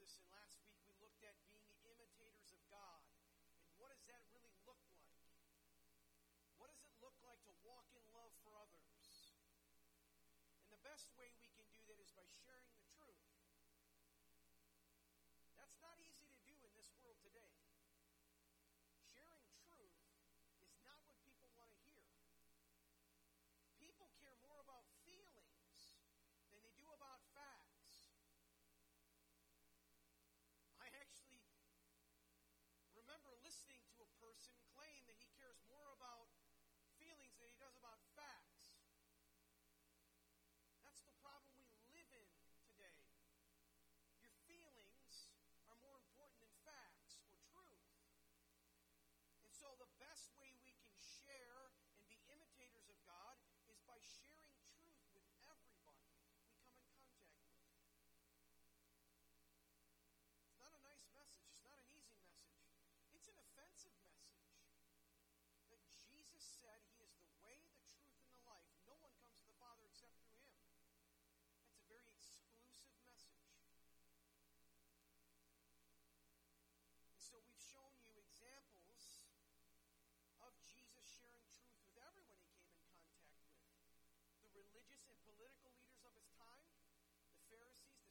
And last week we looked at being imitators of God. And what does that really look like? What does it look like to walk in love for others? And the best way we can do that is by sharing the truth. That's not easy to do in this world today. Sharing truth is not what people want to hear. People care more about feelings than they do about facts. I actually remember listening to a person claim that he cares more about feelings than he does about facts. That's the problem we live in today. Your feelings are more important than facts or truth. And so the best way we can share and be imitators of God is by sharing truth with everybody we come in contact with. It's not a nice message,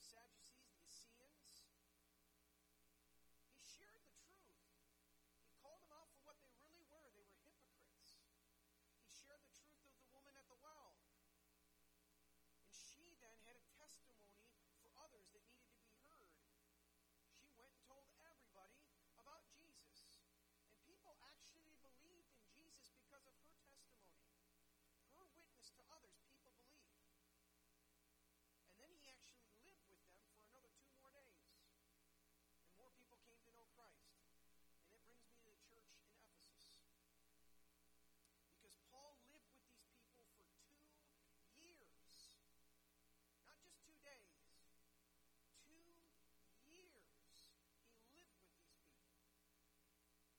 Sadducees, the Essenes. He shared the truth. He called them out for what they really were. They were hypocrites. He shared the truth of the woman at the well. And she then had a testimony for others that needed to be heard. She went and told everybody about Jesus. And people actually believed in Jesus because of her testimony. Her witness to others, people believed. And then he actually lived with them for another two more days. And more people came to know Christ. And it brings me to the church in Ephesus. Because Paul lived with these people for two years. Not just two days. Two years he lived with these people.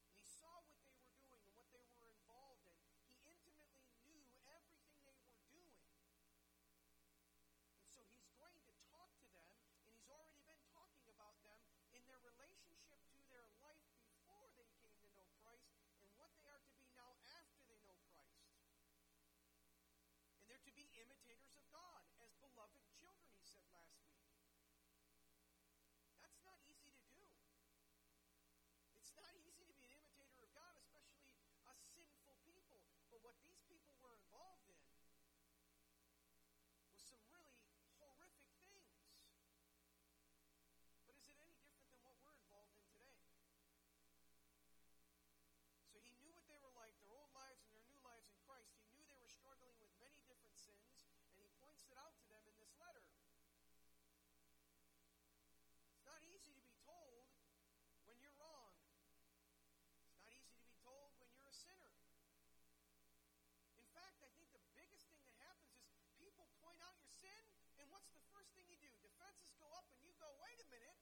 And he saw what they were doing and what they were involved in. He intimately knew everything they were doing. And so he's going to talk to them, and he's already been talking about them in their relationship to their life before they came to know Christ and what they are to be now after they know Christ. And they're to be imitators of God as beloved children, he said last week. That's not easy to do. It's not easy to be an imitator of God, especially a sinful people. But what these people were involved in was some really horrific things. But is it any different than what we're involved in today? So he knew what they were like, their old lives and their new lives in Christ. He knew they were struggling with many different sins, and he points it out to them in this letter. It's not easy to be told when you're wrong. It's not easy to be told when you're a sinner. In fact, I think the biggest thing that happens is people point out your sin, and what's the first thing you do? Defenses go up, and you go, wait a minute,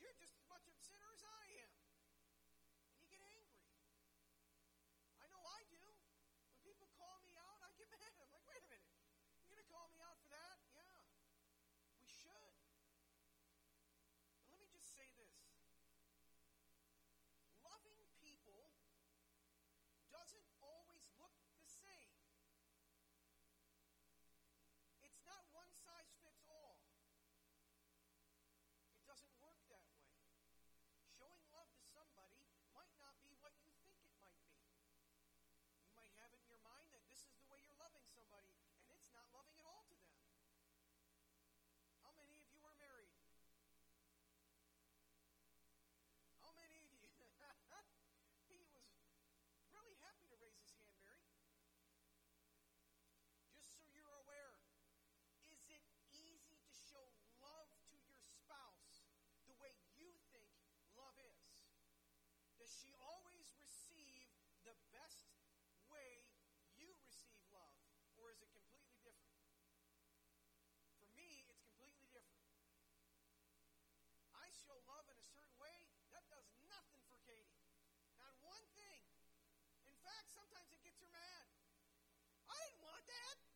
you're just as much of a sinner as I am. And you get angry. I know I do. When people call me out, I get mad. I'm like, wait a minute, you're going to call me out for that? Yeah, we should. Let me just say this loving people doesn't always look the same. It's not one size fits all. It doesn't work that way. Showing love to somebody might not be what you think it might be. You might have it in your mind that is the way you're loving somebody, and it's not loving at all to them. How many of you are married? How many of you? he was really happy to raise his hand, Mary. Just so you're aware, is it easy to show love to your spouse the way you think love is? Does she always receive the best way you receive love? Or is it completely different? For me, it's completely different. I show love in a certain way, that does nothing for Katie. Not one thing. In fact, sometimes it gets her mad. I didn't want that.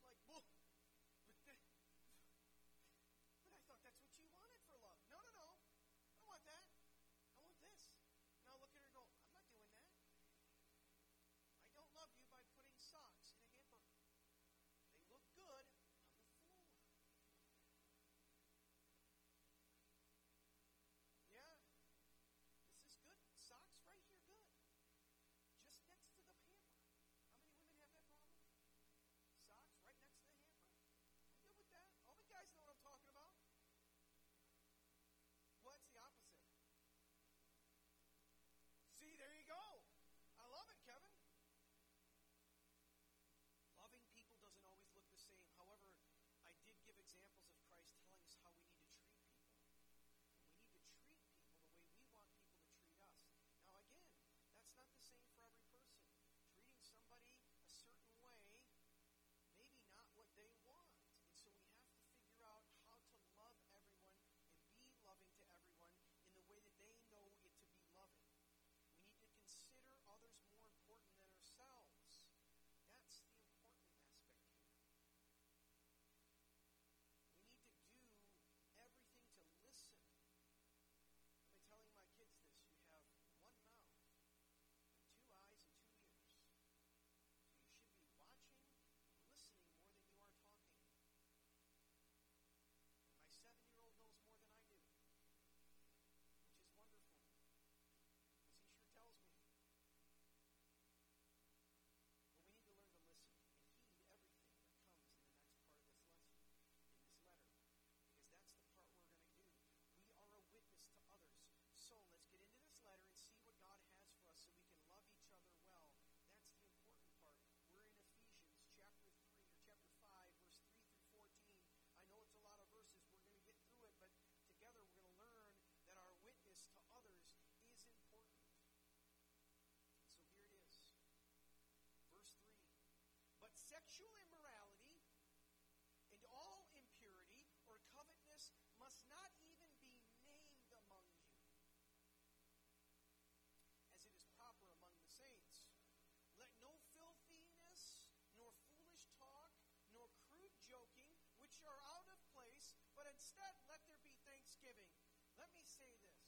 sexual immorality and all impurity or covetousness must not even be named among you, as it is proper among the saints. Let no filthiness, nor foolish talk, nor crude joking, which are out of place, but instead let there be thanksgiving. Let me say this.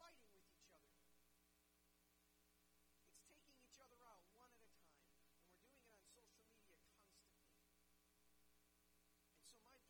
fighting with each other. It's taking each other out one at a time, and we're doing it on social media constantly. And so my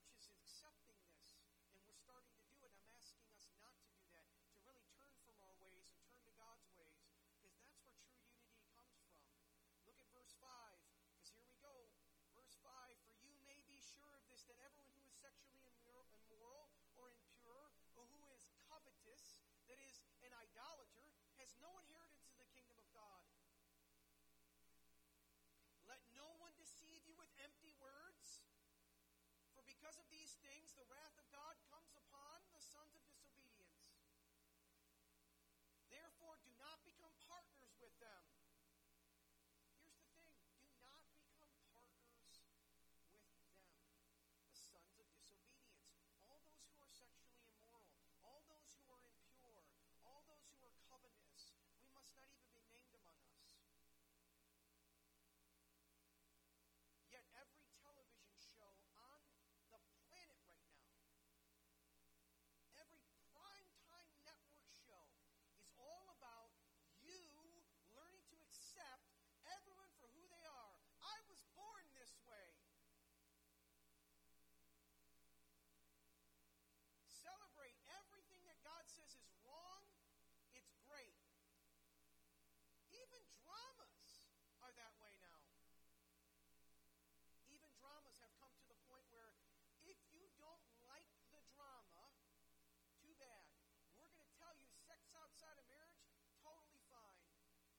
church is accepting this, and we're starting to do it. I'm asking us not to do that, to really turn from our ways and turn to God's ways, because that's where true unity comes from. Look at verse 5, because here we go. Verse 5 For you may be sure of this, that everyone who is sexually immoral or impure, or who is covetous, that is, an idolater, has no inheritance in the kingdom of God. Let no one because of these things, the wrath of God comes upon the sons of disobedience. Therefore, do not become partners with them. Here's the thing do not become partners with them, the sons of disobedience. All those who are sexually immoral, all those who are impure, all those who are covetous. We must not even be named among us. Yet every television show on the planet right now, every primetime network show is all about you learning to accept everyone for who they are. I was born this way. Celebrate everything that God says is wrong. It's great. Even dramas are that way now. Even dramas have come to the point where if you don't like the drama, too bad. We're going to tell you sex outside of marriage, totally fine.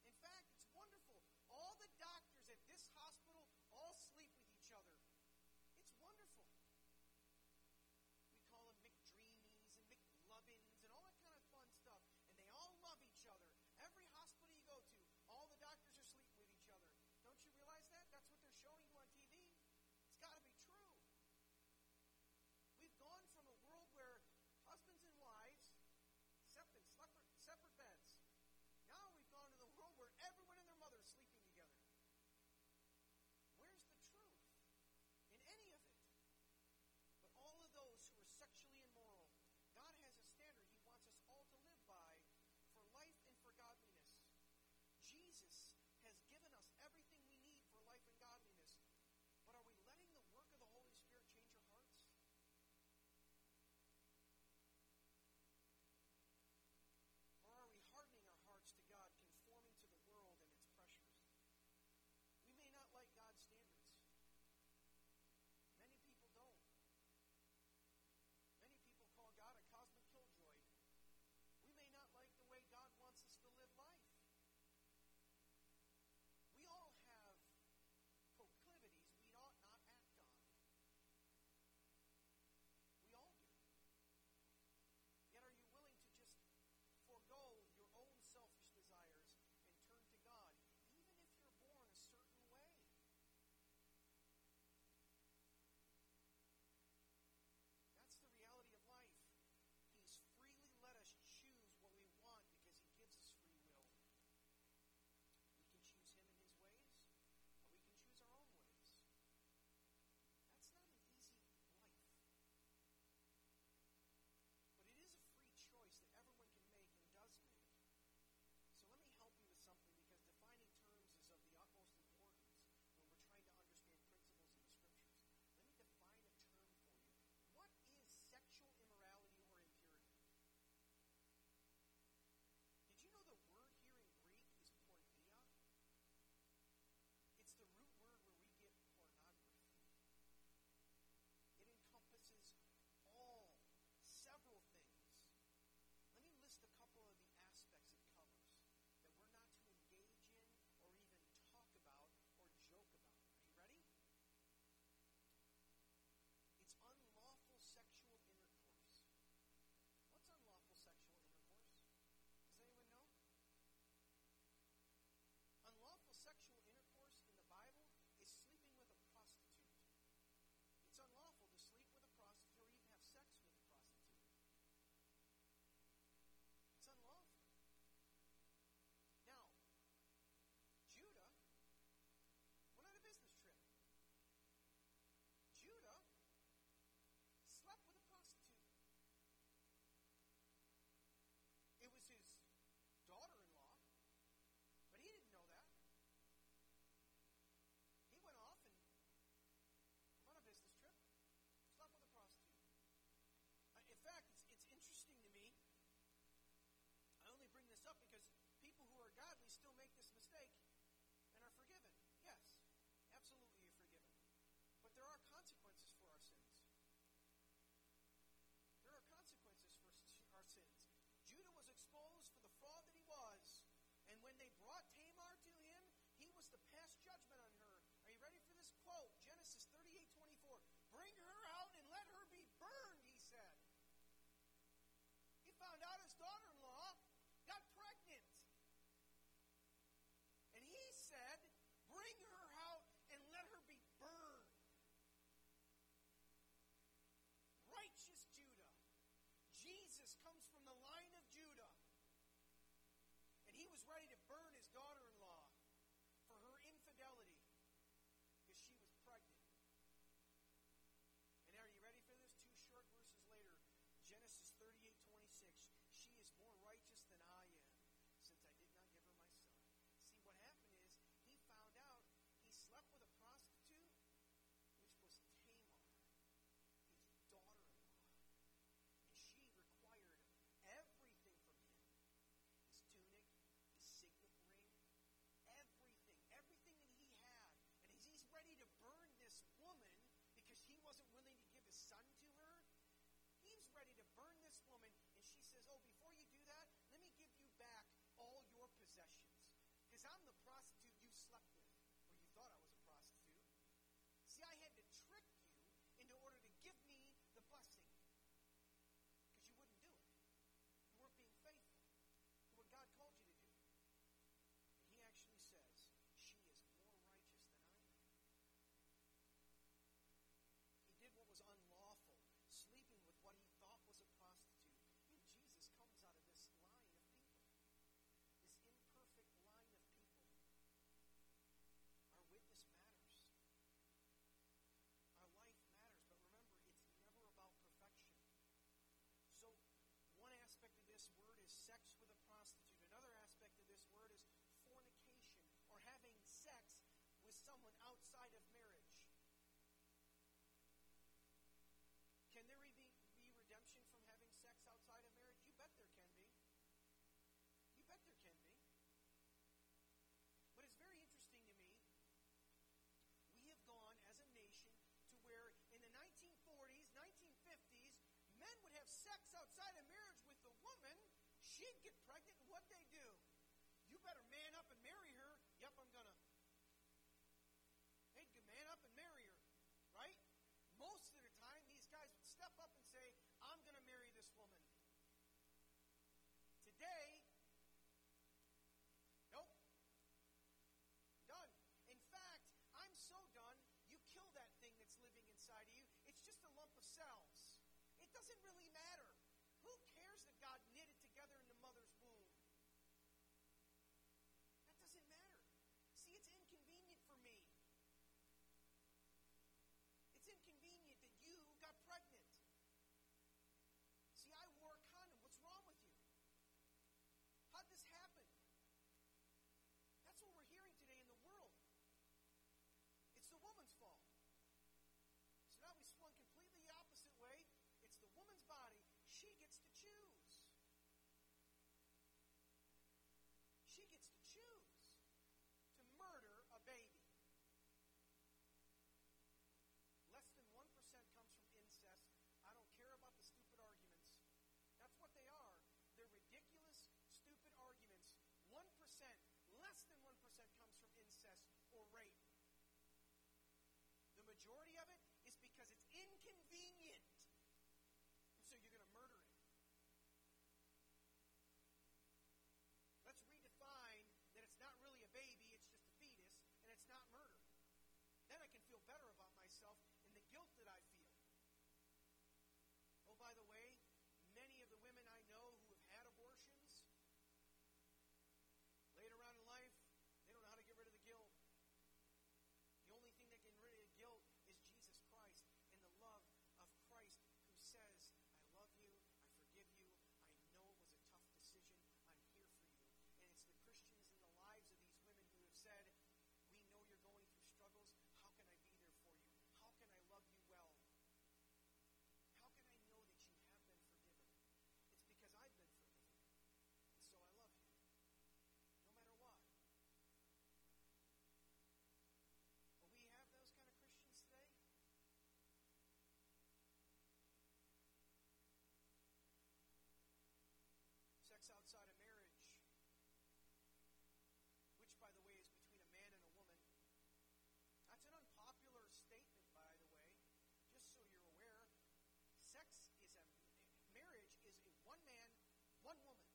In fact, it's wonderful. All the doctors at this hospital all sleep with each other. It's wonderful. We call them McDreamies and McLovins and all that kind of fun stuff. And they all love each other. Every hospital you go to, all the doctors are sleeping with each other. Don't you realize that? That's what they're showing you on TV. It's got to be true. We've gone from a world where husbands and wives slept in separate, separate beds. Now we've gone to the world where everyone and their mother is sleeping together. Where's the truth in any of it? But all of those who are sexually immoral, God has a standard He wants us all to live by for life and for godliness. Jesus quote, Genesis 38 24. Bring her out and let her be burned, he said. He found out his daughter in law got pregnant. And he said, Bring her out and let her be burned. Righteous Judah. Jesus comes from the line of Judah. And he was ready to burn his daughter in law for her infidelity because she was pregnant. And are you ready for this? Two short verses later, Genesis 38 26. She is more righteous than I am, since I did not give her my son. See, what happened is he found out he slept with a prostitute, which was Tamar, his daughter in law. And she required everything from him his tunic, his signet ring, everything, everything that he had. And as he's ready to burn this woman because he wasn't willing to give his son to Because I'm the prostitute you slept with, or you thought I was a prostitute. See, I had to trick you in order to give me the blessing. Because you wouldn't do it. You weren't being faithful to what God called you to do. And he actually says, She is more righteous than I am. He did what was unlawful, sleeping with what he thought was a prostitute. And Jesus comes out of this line of people, this imperfect line of people. Our witness matters. Our life matters, but remember, it's never about perfection. So, one aspect of this word is sex with a prostitute. Another aspect of this word is fornication, or having sex with someone outside of marriage. Can there be, be redemption from having sex outside of marriage? You bet there can be. You bet there can be. But it's very interesting to me. We have gone as a nation to where in the 1940s, 1950s, men would have sex outside of marriage. She'd get pregnant, and what they do? You better man up and marry her. Yep, I'm gonna. They'd man up and marry her, right? Most of the time, these guys would step up and say, I'm to marry this woman. Today, nope. Done. In fact, I'm so done, you kill that thing that's living inside of you. It's just a lump of cells. It doesn't really matter. Who cares that God knit it together in the mother's womb? That doesn't matter. See, it's inconvenient for me. It's inconvenient that you got pregnant. See, I wore a condom. What's wrong with you? How'd this happen? That's what we're hearing today in the world. It's the woman's fault. So now we swung completely the opposite way. It's the woman's body. She gets to choose. She gets to choose to murder a baby. Less than 1% comes from incest. I don't care about the stupid arguments. That's what they are. They're ridiculous, stupid arguments. 1%, less than 1% comes from incest or rape. The majority of it is because it's inconvenient. And so you're going to murder it. Let's redefine that it's not really a baby, it's just a fetus, and it's not murder. Then I can feel better about myself sex outside of marriage, which, by the way, is between a man and a woman. That's an unpopular statement, by the way, just so you're aware. Sex is a marriage is a one man, one woman.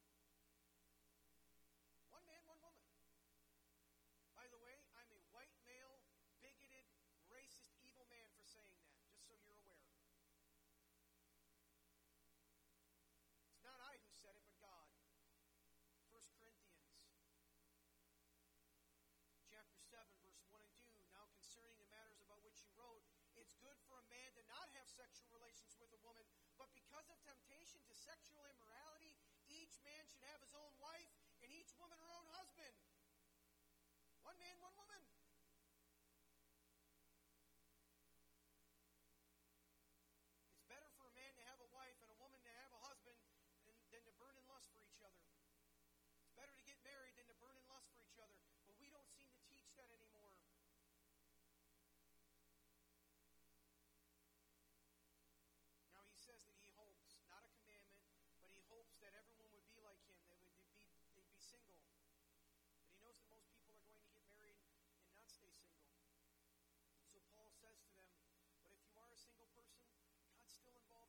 One man, one woman. By the way, I'm a white male, bigoted, racist, evil man for saying that, just so you're aware. chapter 7, verse 1 and 2. Now concerning the matters about which you wrote, it's good for a man to not have sexual relations with a woman, but because of temptation to sexual immorality, each man should have his own wife single. But he knows that most people are going to get married and not stay single. So Paul says to them, But if you are a single person, God's still involved.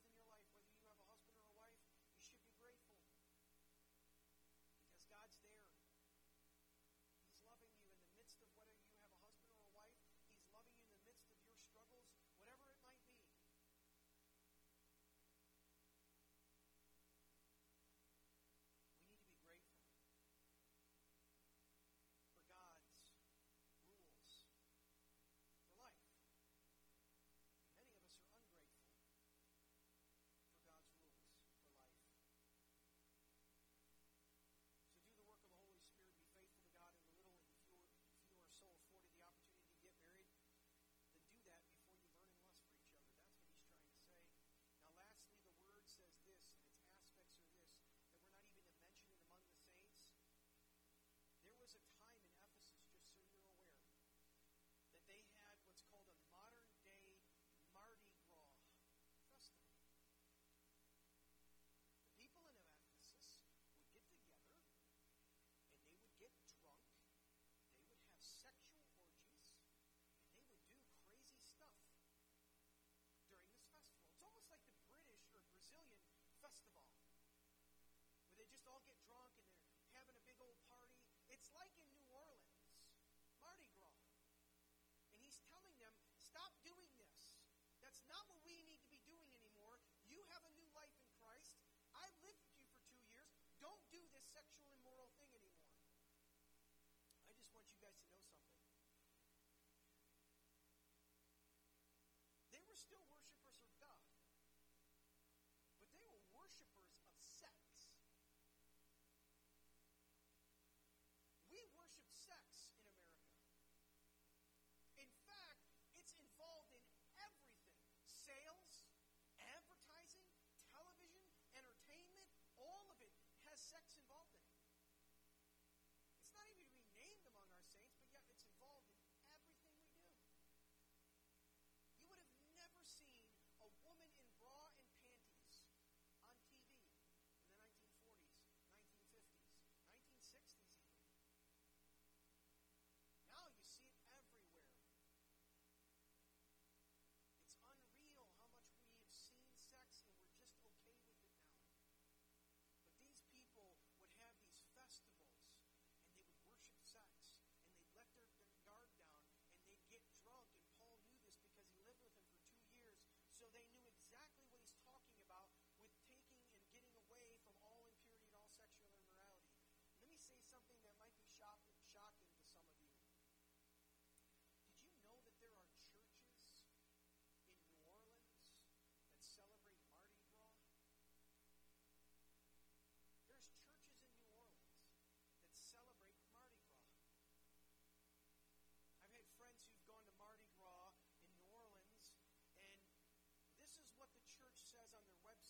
not doing this. That's not what we need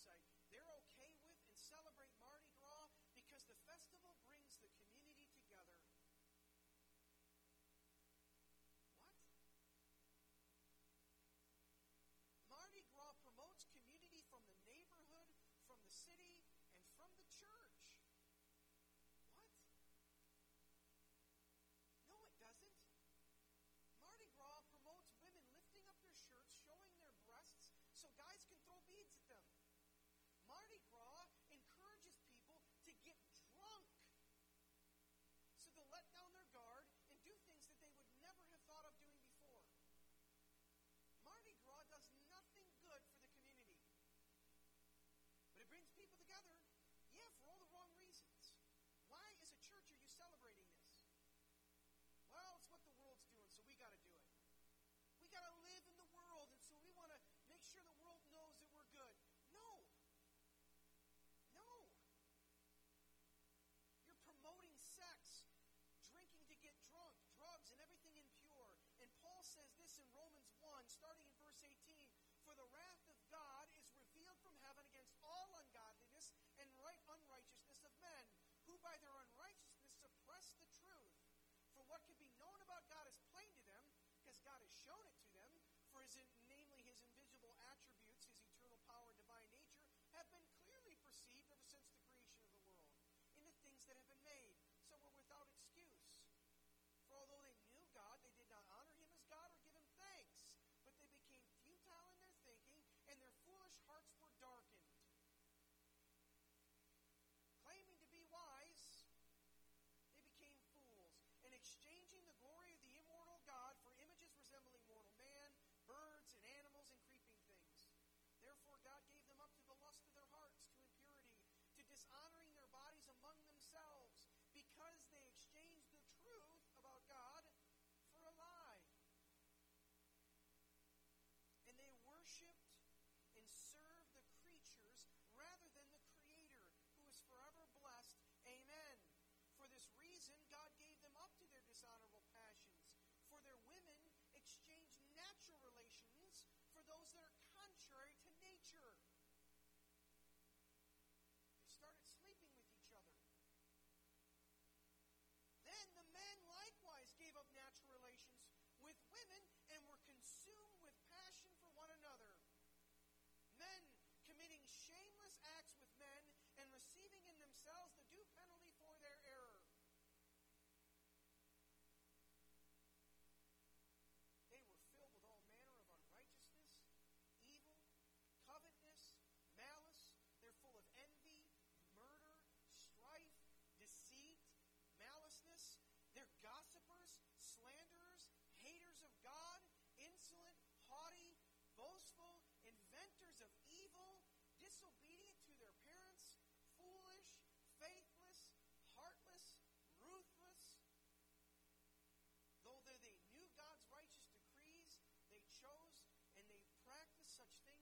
website, they're okay with and celebrate Mardi Gras because the festival brings the community together. What? Mardi Gras promotes community from the neighborhood, from the city, let down their guard and do things that they would never have thought of doing before. Mardi Gras does nothing good for the community, but it brings people together. Yeah, for all the wrong reasons. Why, as a church, are you celebrating this? Well, it's what the world's doing, so we got to do it. We got to live in the world, and so we want to make sure the world knows that we're good. No. No. You're promoting sex, drinking to get drunk, drugs, and everything impure. And Paul says this in Romans 1, starting in verse 18 For the wrath of God is revealed from heaven against all ungodliness and right unrighteousness of men, who by their unrighteousness suppress the truth. For what can be known about God is plain to them, because God has shown it to them. For namely his invisible attributes, his eternal power and divine nature, have been clearly perceived ever since the creation of the world, in the things that have been made. So we're without excuse. For although they knew God, they did not honor him as God or give him thanks, but they became futile in their thinking, and their foolish hearts were darkened. Claiming to be wise, they became fools, and exchanging the glory of the immortal God for images resembling mortal man, birds, and animals, and creeping things. Therefore, God gave them up to the lust of their hearts, to impurity, to dishonoring their bodies among themselves, because they exchanged the truth about God for a lie. And they worshipped and served the creatures rather than the Creator, who is forever blessed. Amen. For this reason, God gave them up to their dishonorable passions. For their women exchanged natural relations for those that are contrary to nature. They started sleeping with each other. Then the men likewise gave up natural relations with women and were consumed with passion for one another. Men committing shameless acts with men and receiving in themselves the due penalty for their error. They were filled with all manner of unrighteousness, evil, covetousness, malice. They're full of envy, murder, strife, deceit, maliceness. They're gossipers, slanderers, haters of God, insolent, haughty, boastful, inventors of evil, disobedient to their parents, foolish, faithless, heartless, ruthless. Though they, knew God's righteous decrees, they chose and they practiced such things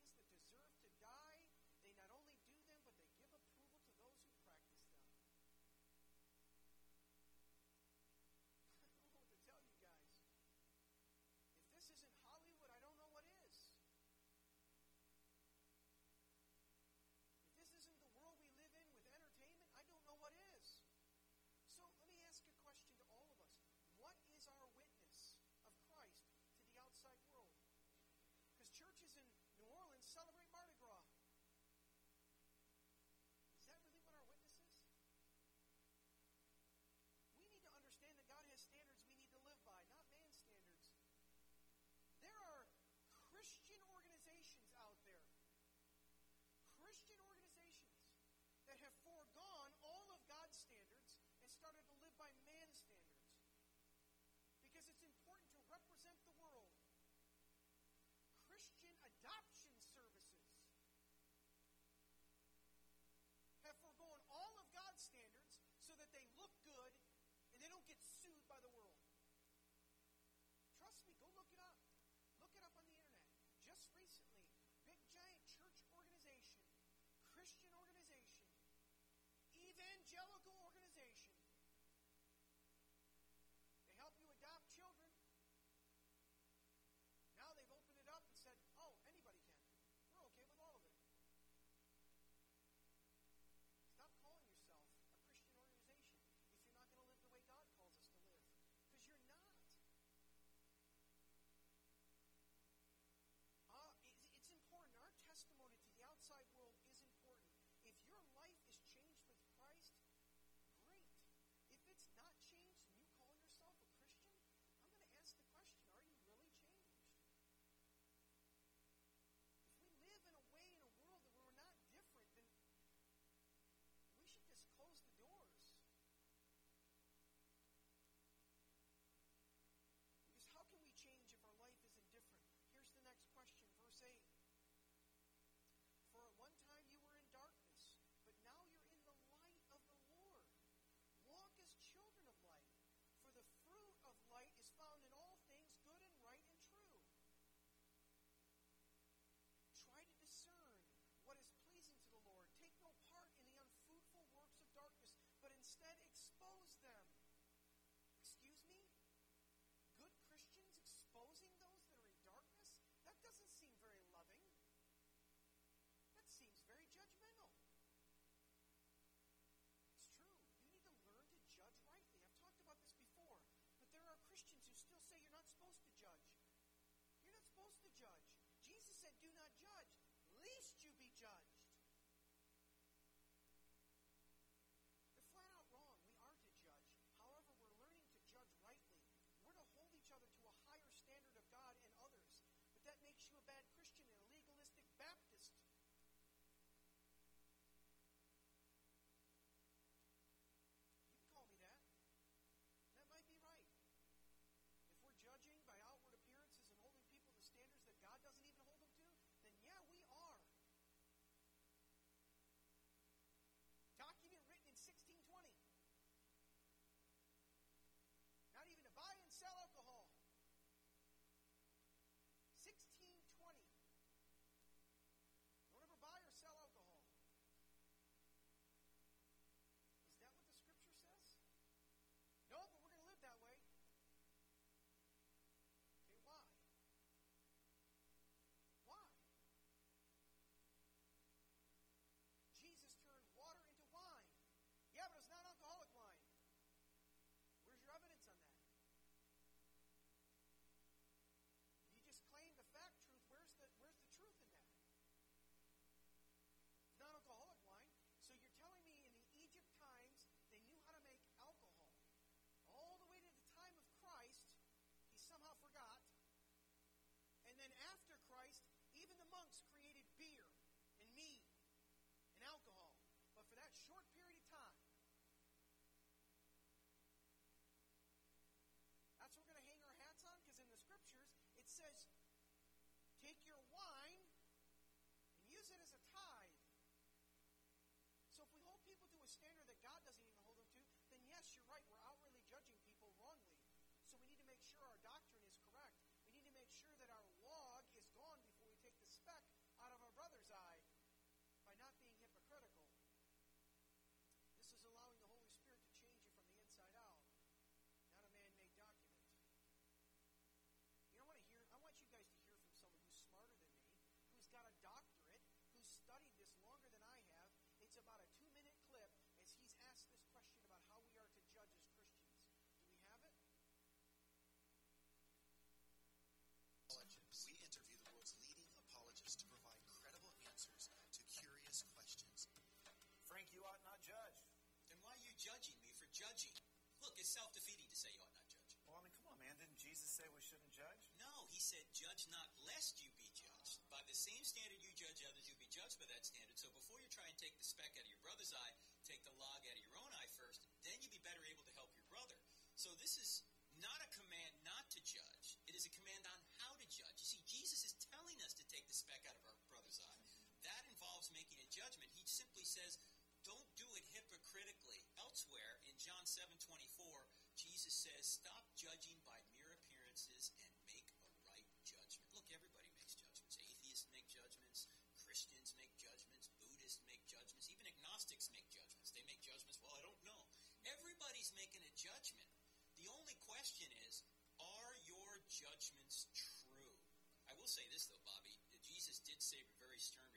celebrate Mardi Gras. Is that really what our witness is? We need to understand that God has standards we need to live by, not man's standards. There are Christian organizations out there, Christian organizations that have foregone all of God's standards and started to live by man's standards. Because it's important to represent the world. Christian adoption services have foregone all of God's standards so that they look good and they don't get sued by the world. Trust me, go look it up. Look it up on the internet. Just recently, big giant church organization, Christian organization, evangelical try to not judge, lest you be judged. They're flat out wrong. We are to judge. However, we're learning to judge rightly. We're to hold each other to a higher standard of God and others. But that makes you a bad Christian and a legalistic Baptist. You can call me that. That might be right. If we're judging by outward appearances and holding people to standards that God doesn't even hold them to, then yeah, we are. Document written in 1620. Not even to buy and sell alcohol. 1620. Don't ever buy or sell alcohol. Is that what the scripture says? No, but we're going to live that way. Okay, why? Why? Jesus turned water into wine. Yeah, but it's not alcoholic wine. Where's your evidence on that? If you just claim the fact truth, where's the where's the truth in that? It's not alcoholic wine. So you're telling me in the Egypt times they knew how to make alcohol. All the way to the time of Christ, he somehow forgot. And then after Christ, even the monks created beer and mead and alcohol. But for that short period of time, that's what we're going to hang our hats on because in the scriptures it says, take your wine and use it as a tithe. So if we hold people to a standard that God doesn't even hold them to, then yes, you're right, we're outwardly judging people wrongly. So we need to make sure our doctrine is correct. We need to make sure that our log is gone before we take the speck out of our brother's eye by not being hypocritical. This is allowing the Holy Spirit to change you from the inside out, not a man-made document. You know, I want to hear. I want you guys to hear from someone who's smarter than me, who's got a doctorate, it's self defeating to say you ought not judge. Well, I mean, come on, man. Didn't Jesus say we shouldn't judge? No, he said, judge not lest you be judged. By the same standard you judge others, you'll be judged by that standard. So before you try and take the speck out of your brother's eye, take the log out of your own eye first, then you'll be better able to help your brother. So this is not a command not to judge, it is a command on how to judge. You see, Jesus is telling us to take the speck out of our brother's eye. That involves making a judgment. He simply says, stop judging by mere appearances and make a right judgment. Look, everybody makes judgments. Atheists make judgments, Christians make judgments, Buddhists make judgments, even agnostics make judgments. They make judgments, well, I don't know. Everybody's making a judgment. The only question is, are your judgments true? I will say this, though, Bobby. Jesus did say very stern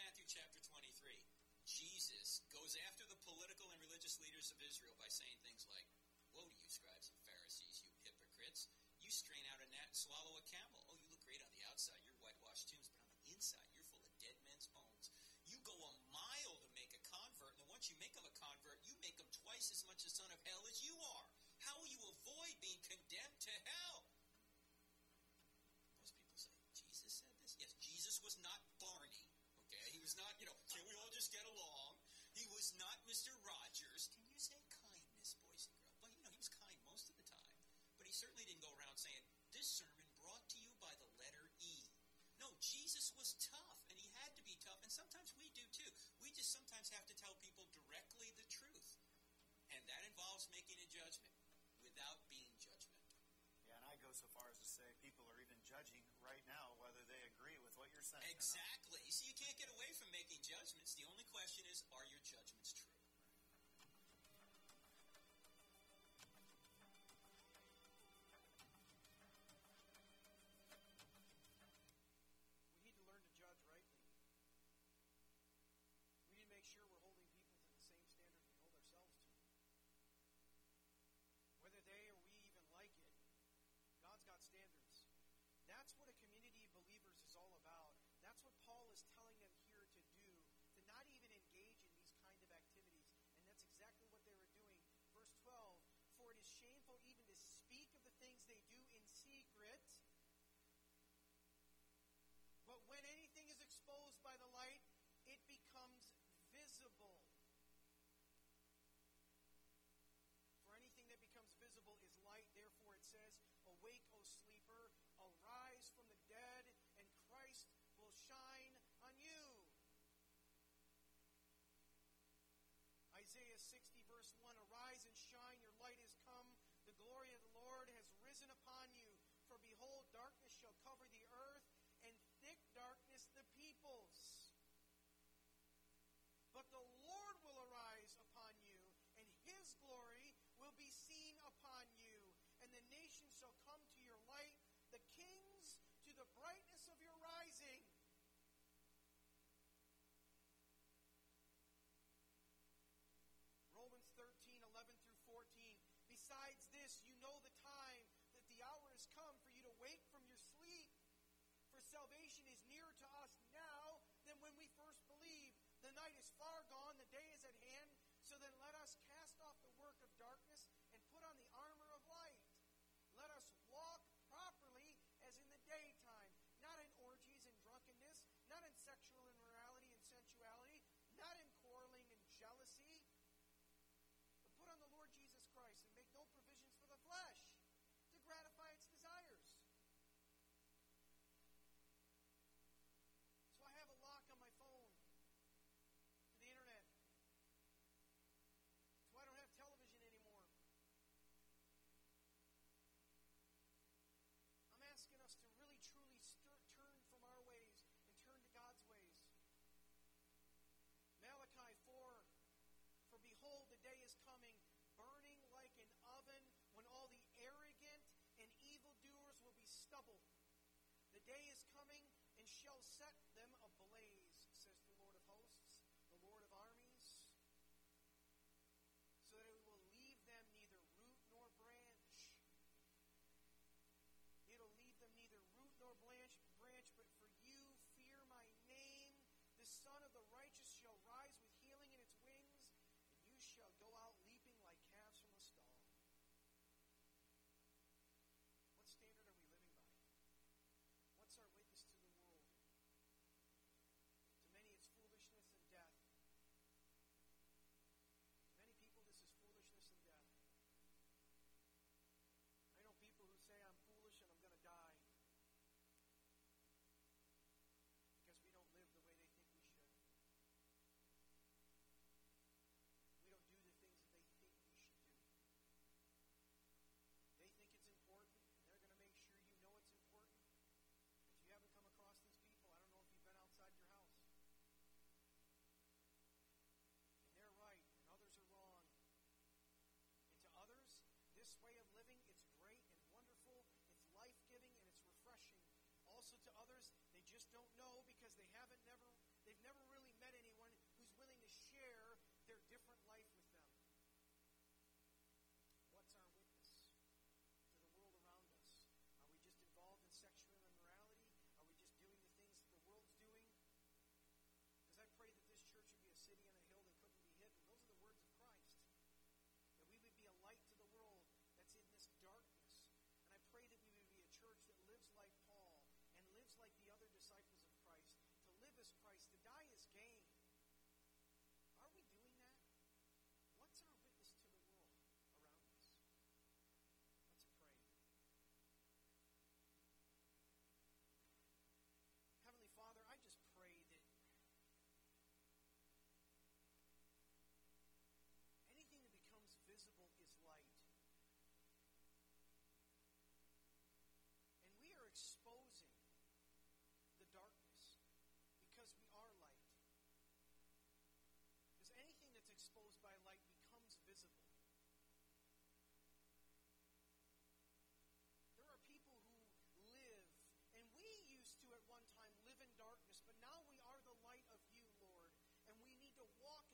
Matthew chapter 23, Jesus goes after the political and religious leaders of Israel by saying things like, Woe to you, scribes and Pharisees, you hypocrites! You strain out a gnat and swallow a camel. Oh, you look great on the outside, you're whitewashed tombs, but on the inside, you're full of dead men's bones. You go a mile to make a convert, and once you make him a convert, you make them twice as much a son of hell as you are. How will you avoid being condemned to hell? Mr. Rogers. Can you say kindness, boys and girls? Well, you know, he was kind most of the time. But he certainly didn't go around saying, this sermon brought to you by the letter E. No, Jesus was tough, and he had to be tough, and sometimes we do too. We just sometimes have to tell people directly the truth. And that involves making a judgment without being judgmental. Yeah, and I go so far as to say people are even judging right now whether they agree with what you're saying. Exactly. So you can't get away from making judgments. when anything is exposed by the light, it becomes visible. For anything that becomes visible is light. Therefore, it says, Awake, O sleeper, arise from the dead, and Christ will shine on you. Isaiah 60, verse 1 Arise and shine, your light is come. The glory of the Lord has risen upon you. For behold, darkness shall cover the earth but the Lord will arise upon you, and his glory will be seen upon you, and the nations shall come to your light, the kings to the brightness of your rising. Romans 13, 11 through 14. Besides this, you know the time that the hour has come for you to wake from your sleep, for salvation is near day is coming and shall set them ablaze, says the Lord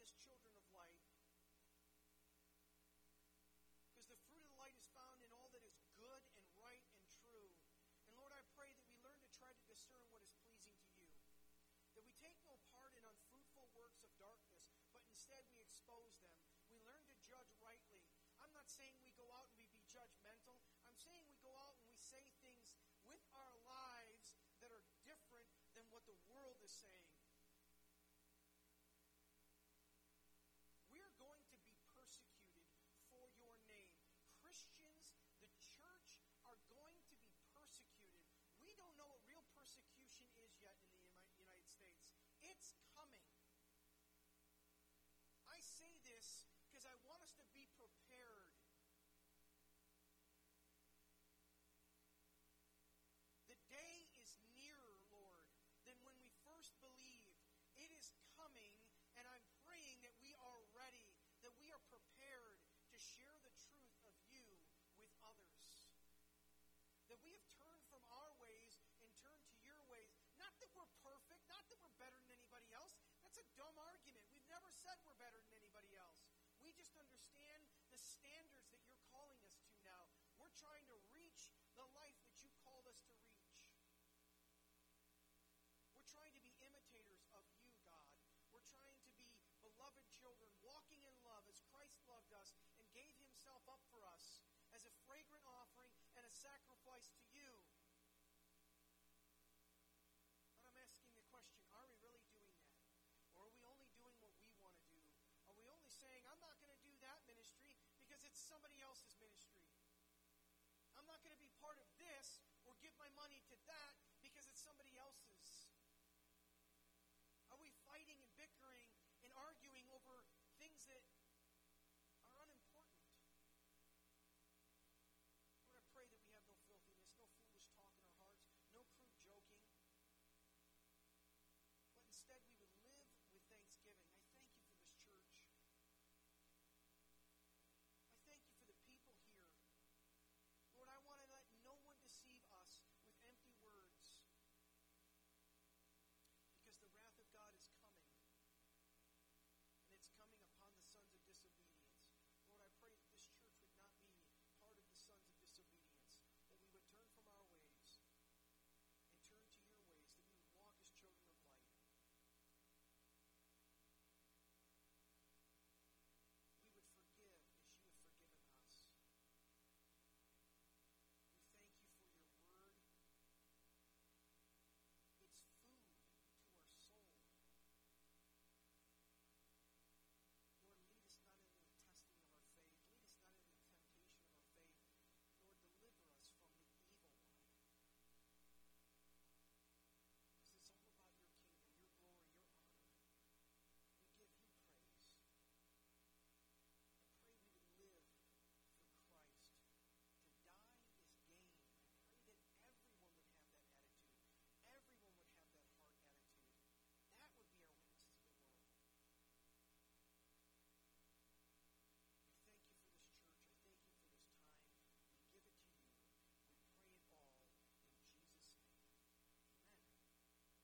as children of light. Because the fruit of the light is found in all that is good and right and true. And Lord, I pray that we learn to try to discern what is pleasing to you. That we take no part in unfruitful works of darkness, but instead we expose them. We learn to judge rightly. I'm not saying we go out and we be judgmental. I'm saying we go out and we say things with our lives that are different than what the world is saying. Say this because I want us to be prepared. The day is nearer, Lord, than when we first believed. It is coming, and I'm praying that we are ready, that we are prepared to share the truth of you with others. That we have turned from our ways and turned to your ways. Not that we're perfect, not that we're better than anybody else. That's a dumb argument. We've never said we're better than understand the standards that you're calling us to now. We're trying to reach the life that you called us to reach. We're trying to be imitators of you, God. We're trying to be beloved children, walking in love as Christ loved us and gave himself up for us as a fragrant offering and a sacrifice to you. But I'm asking the question are we really doing that? Or are we only doing what we want to do? Are we only saying, I'm not going to somebody else's ministry? I'm not going to be part of